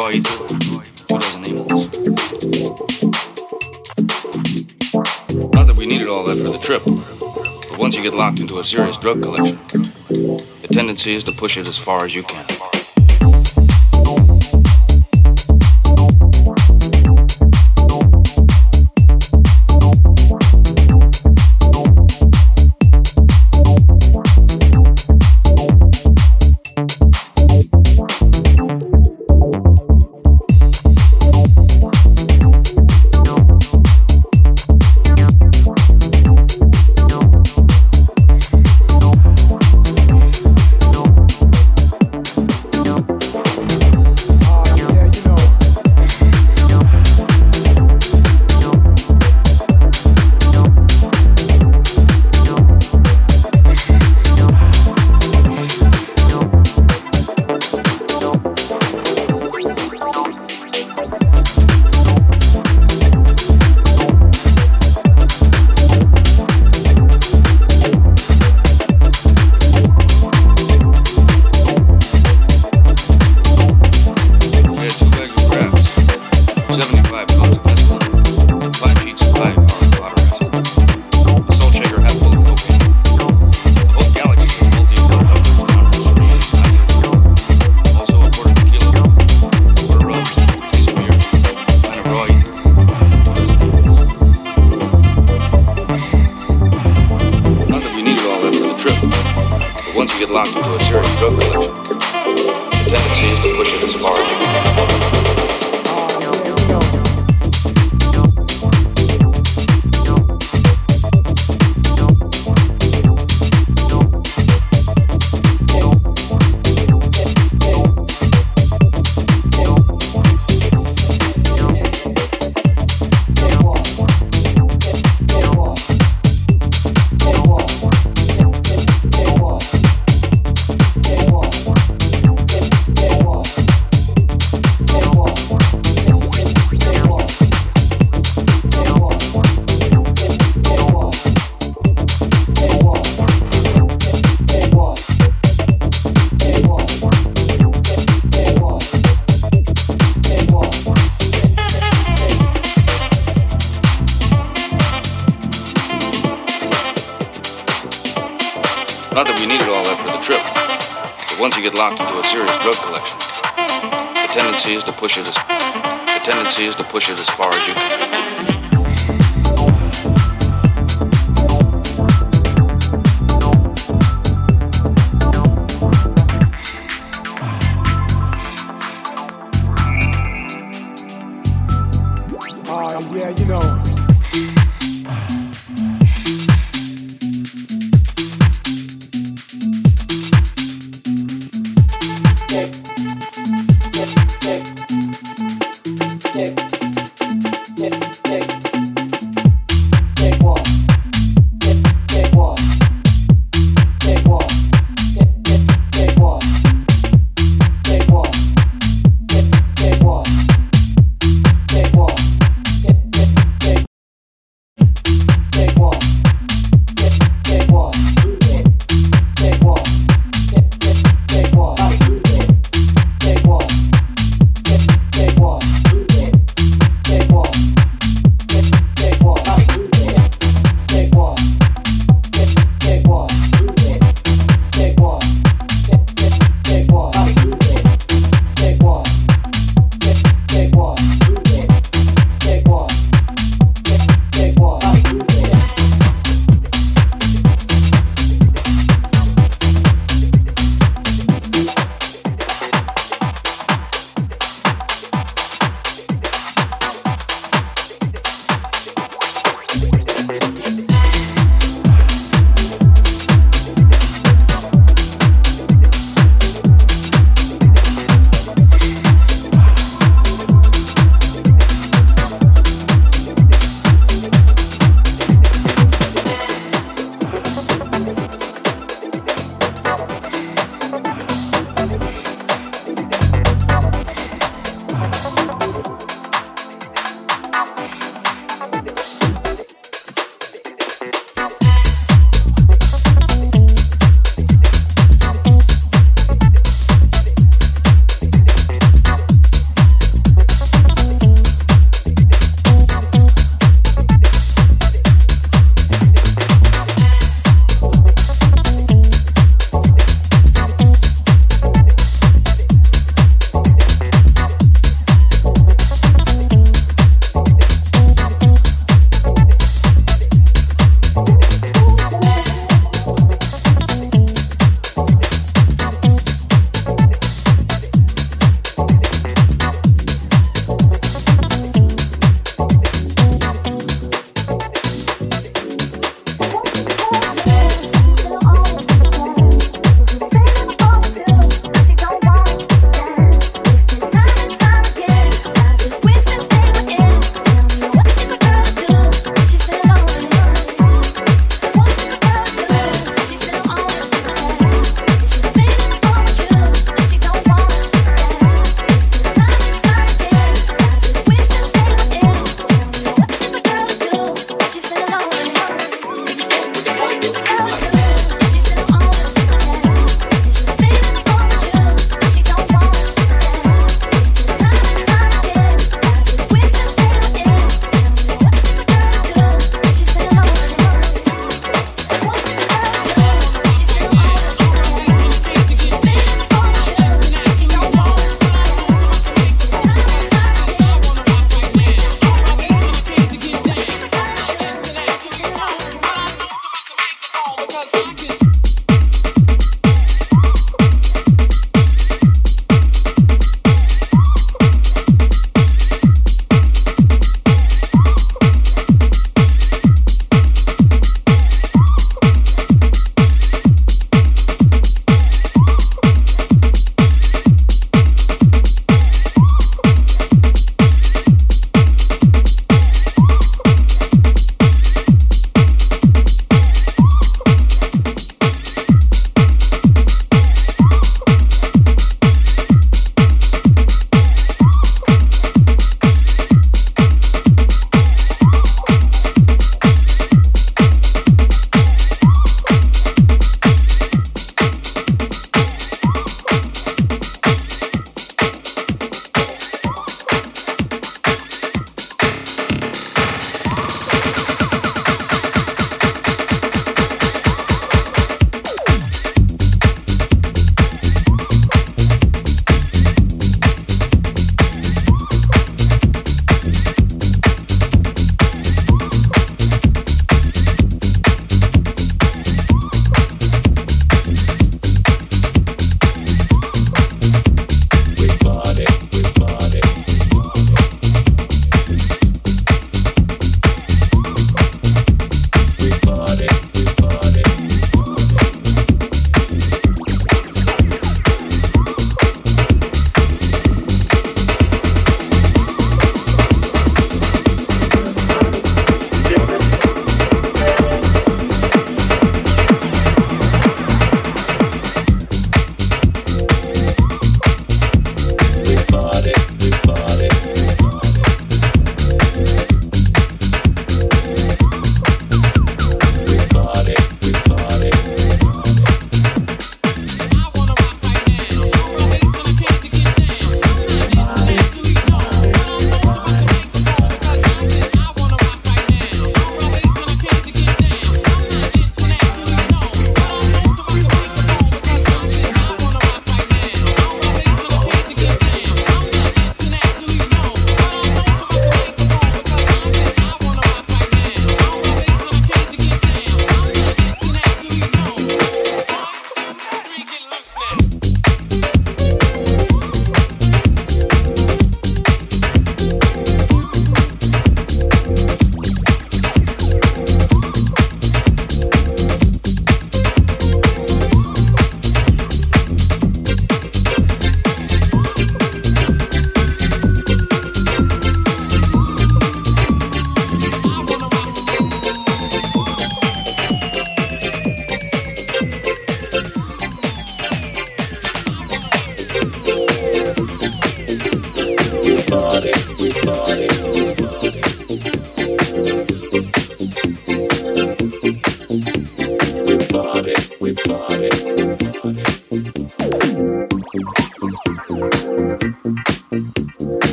Freud, all those animals. Not that we needed all that for the trip, but once you get locked into a serious drug collection, the tendency is to push it as far as you can.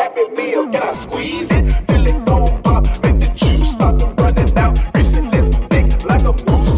happy meal. Can I squeeze it? Feel it don't pop. Make the juice start to running out. Greasy lips, big like a moose.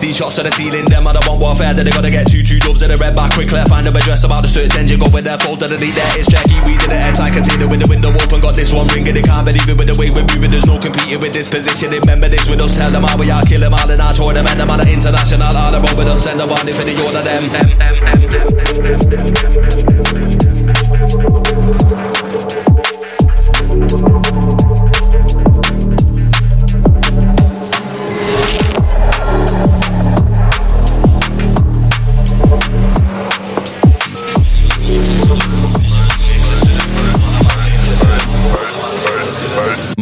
160 shots to the ceiling. Them other one warfare that they gotta get two two dubs in the red back quick. Find a address about the search engine. Go with their to delete that. It's Jackie. We did it airtight container with the window open. Got this one ringing. They can't believe it with the way we're moving. There's no competing with this position. Remember this with us. Tell them how we are. Kill them all and I told them and them on the international. All about with us. Send the one for the order them. them, them, them, them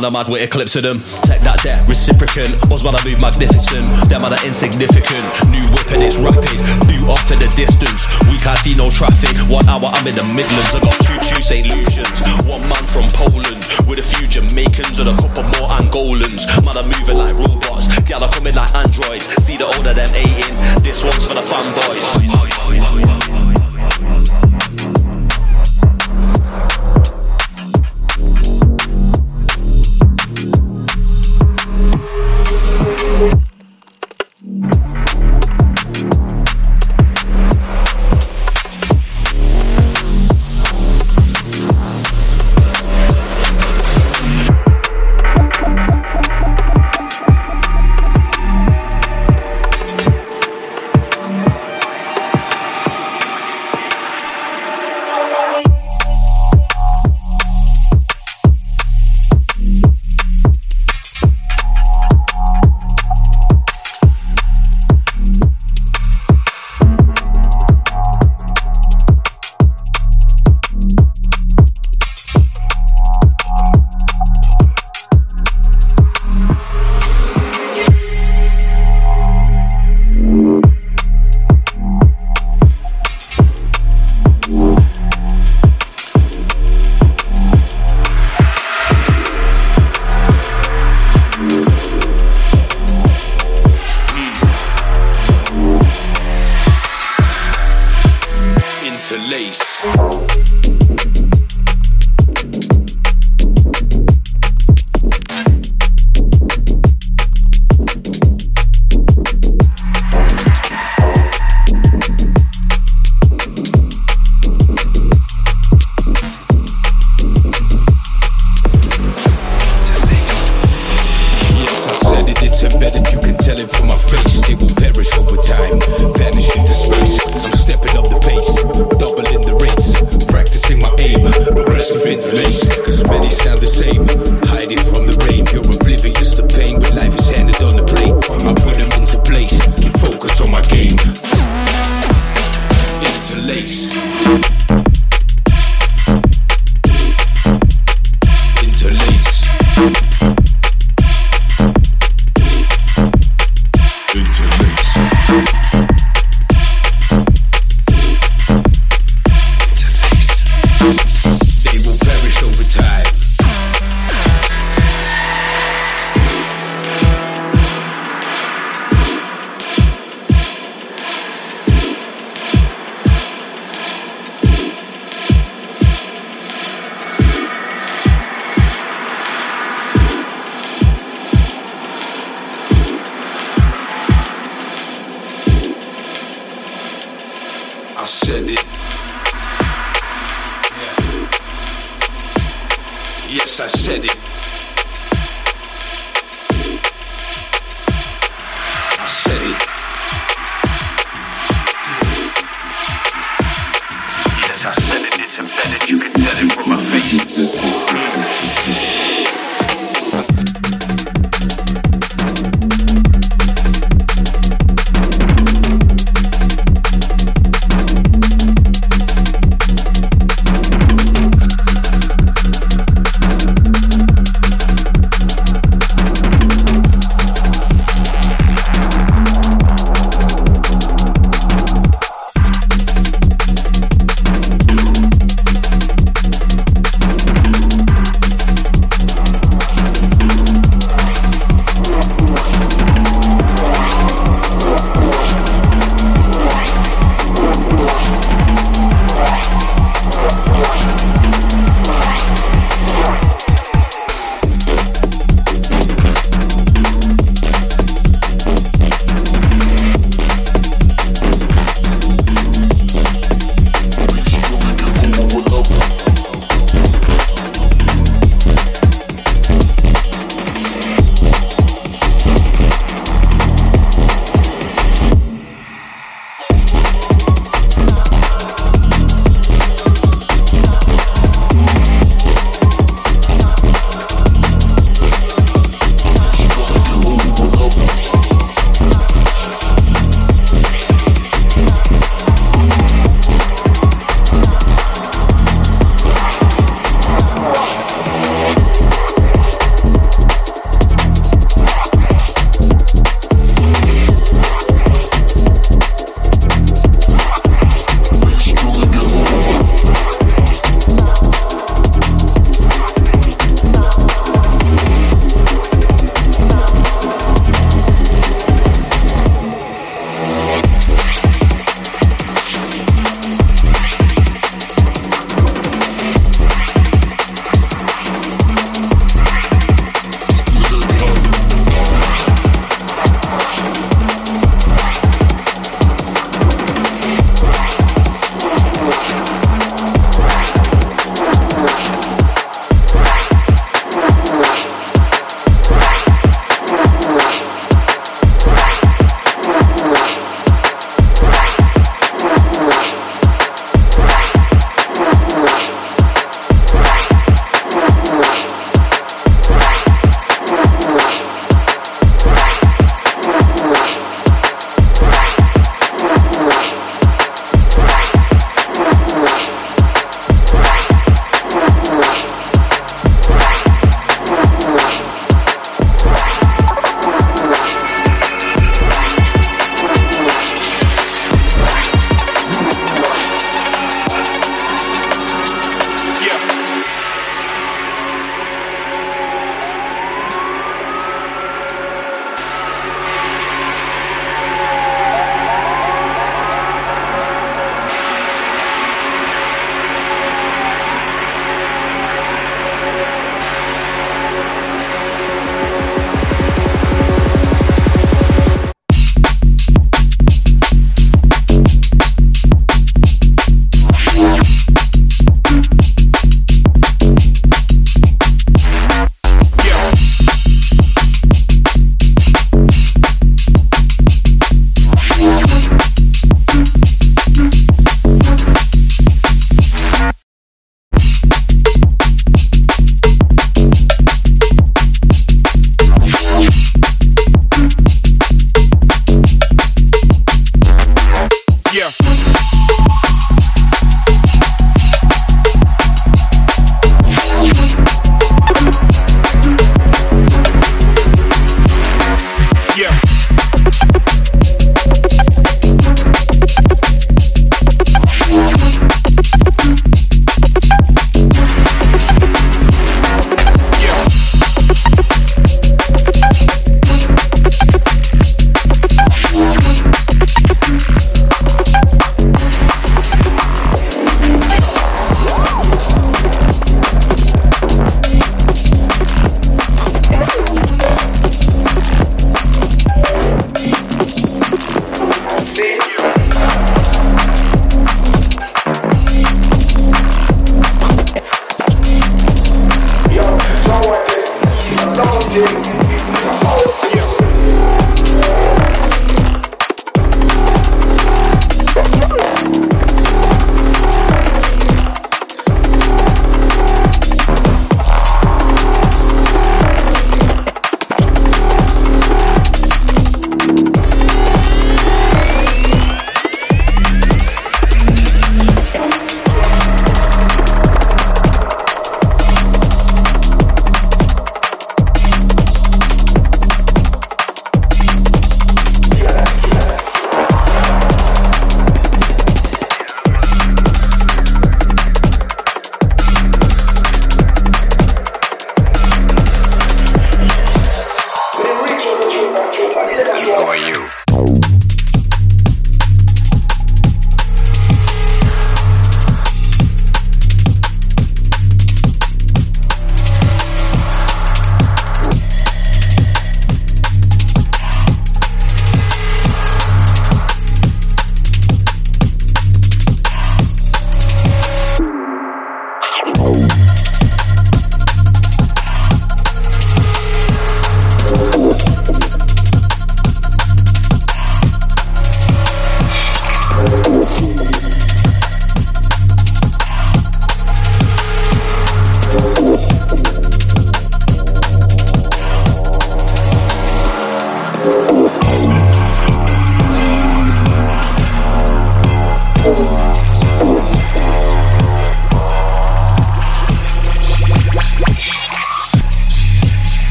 Man, I'm mad with eclipse of them. Take that there, reciprocant. Was when I move magnificent. Them are insignificant. New whip and it's rapid. Boot off in the distance. We can't see no traffic. One hour I'm in the Midlands. I got two two St. Lucians. One man from Poland with a few Jamaicans and a couple more Angolans. Man, I'm moving like robots. Gal are coming like androids. See the older them eating. This one's for the fanboys.